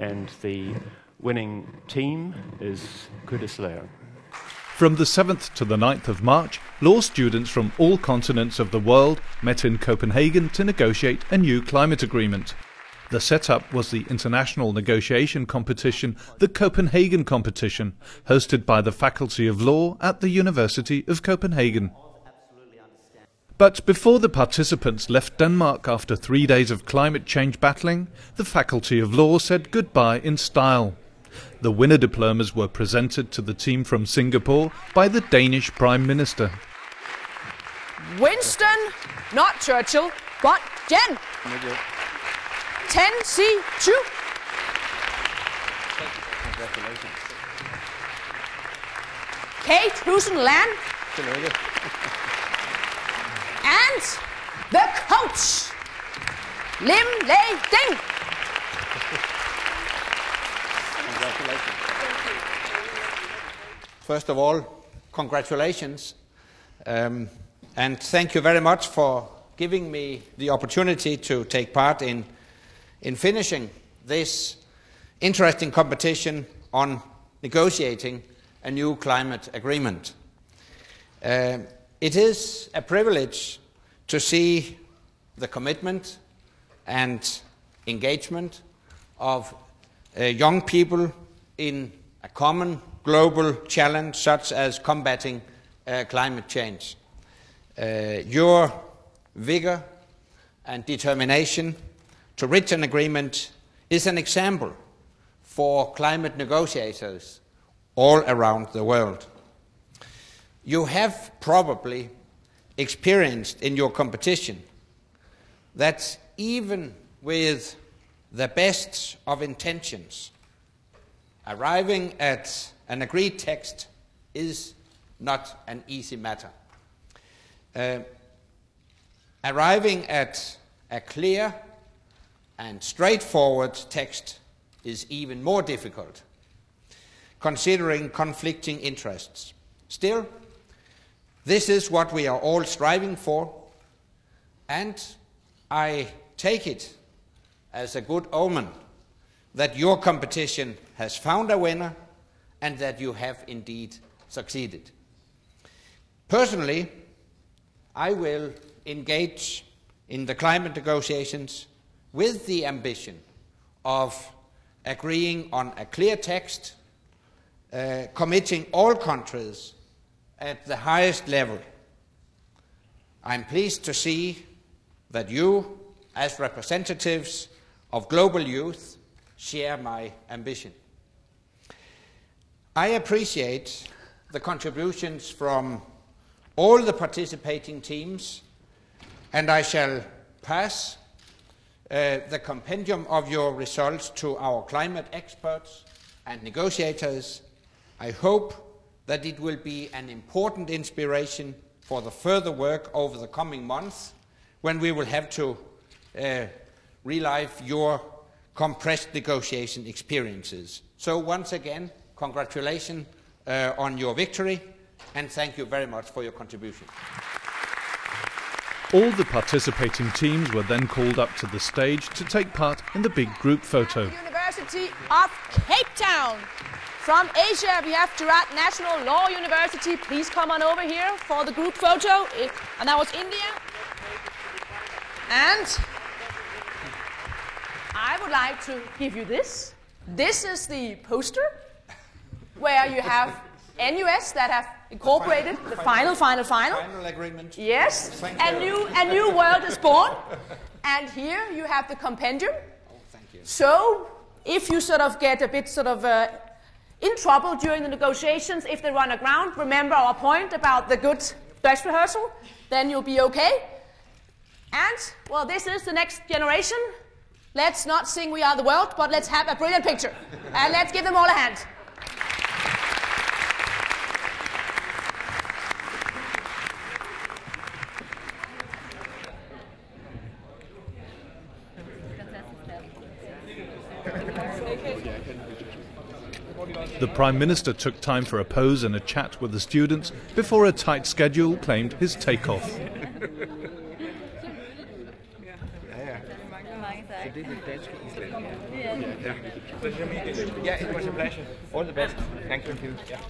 and the winning team is Kudislayer. From the 7th to the 9th of March, law students from all continents of the world met in Copenhagen to negotiate a new climate agreement. The setup was the international negotiation competition, the Copenhagen Competition, hosted by the Faculty of Law at the University of Copenhagen. But before the participants left Denmark after three days of climate change battling, the Faculty of Law said goodbye in style. The winner diplomas were presented to the team from Singapore by the Danish Prime Minister. Winston, not Churchill, but Jen. 10C2. Congratulations. Kate Husen Land. And the coach, Lim Lei Ding. Congratulations. First of all, congratulations. Um, and thank you very much for giving me the opportunity to take part in, in finishing this interesting competition on negotiating a new climate agreement. Um, it is a privilege to see the commitment and engagement of uh, young people in a common global challenge such as combating uh, climate change. Uh, your vigor and determination to reach an agreement is an example for climate negotiators all around the world. You have probably experienced in your competition that even with the best of intentions, arriving at an agreed text is not an easy matter. Uh, arriving at a clear and straightforward text is even more difficult, considering conflicting interests. Still, this is what we are all striving for, and I take it as a good omen that your competition has found a winner and that you have indeed succeeded. Personally, I will engage in the climate negotiations with the ambition of agreeing on a clear text, uh, committing all countries at the highest level. I'm pleased to see that you, as representatives of global youth, share my ambition. I appreciate the contributions from all the participating teams, and I shall pass uh, the compendium of your results to our climate experts and negotiators. I hope that it will be an important inspiration for the further work over the coming months when we will have to uh, relive your compressed negotiation experiences. So once again, congratulations uh, on your victory and thank you very much for your contribution. All the participating teams were then called up to the stage to take part in the big group photo. University of Cape Town. From Asia, we have Gujarat National Law University. Please come on over here for the group photo. And that was India. And I would like to give you this. This is the poster where you have NUS that have incorporated the final, final, final. Final agreement. Yes, Thank a you. new, a new world is born. And here you have the compendium. Oh, thank you. So if you sort of get a bit sort of uh, in trouble during the negotiations, if they run aground, remember our point about the good dress rehearsal, then you'll be okay. And, well, this is the next generation. Let's not sing We Are the World, but let's have a brilliant picture. and let's give them all a hand. The Prime Minister took time for a pose and a chat with the students before a tight schedule claimed his takeoff. Så det det danske Island. Pleasure meeting you. Yeah, it was a pleasure. All the best. Thank you. Yeah.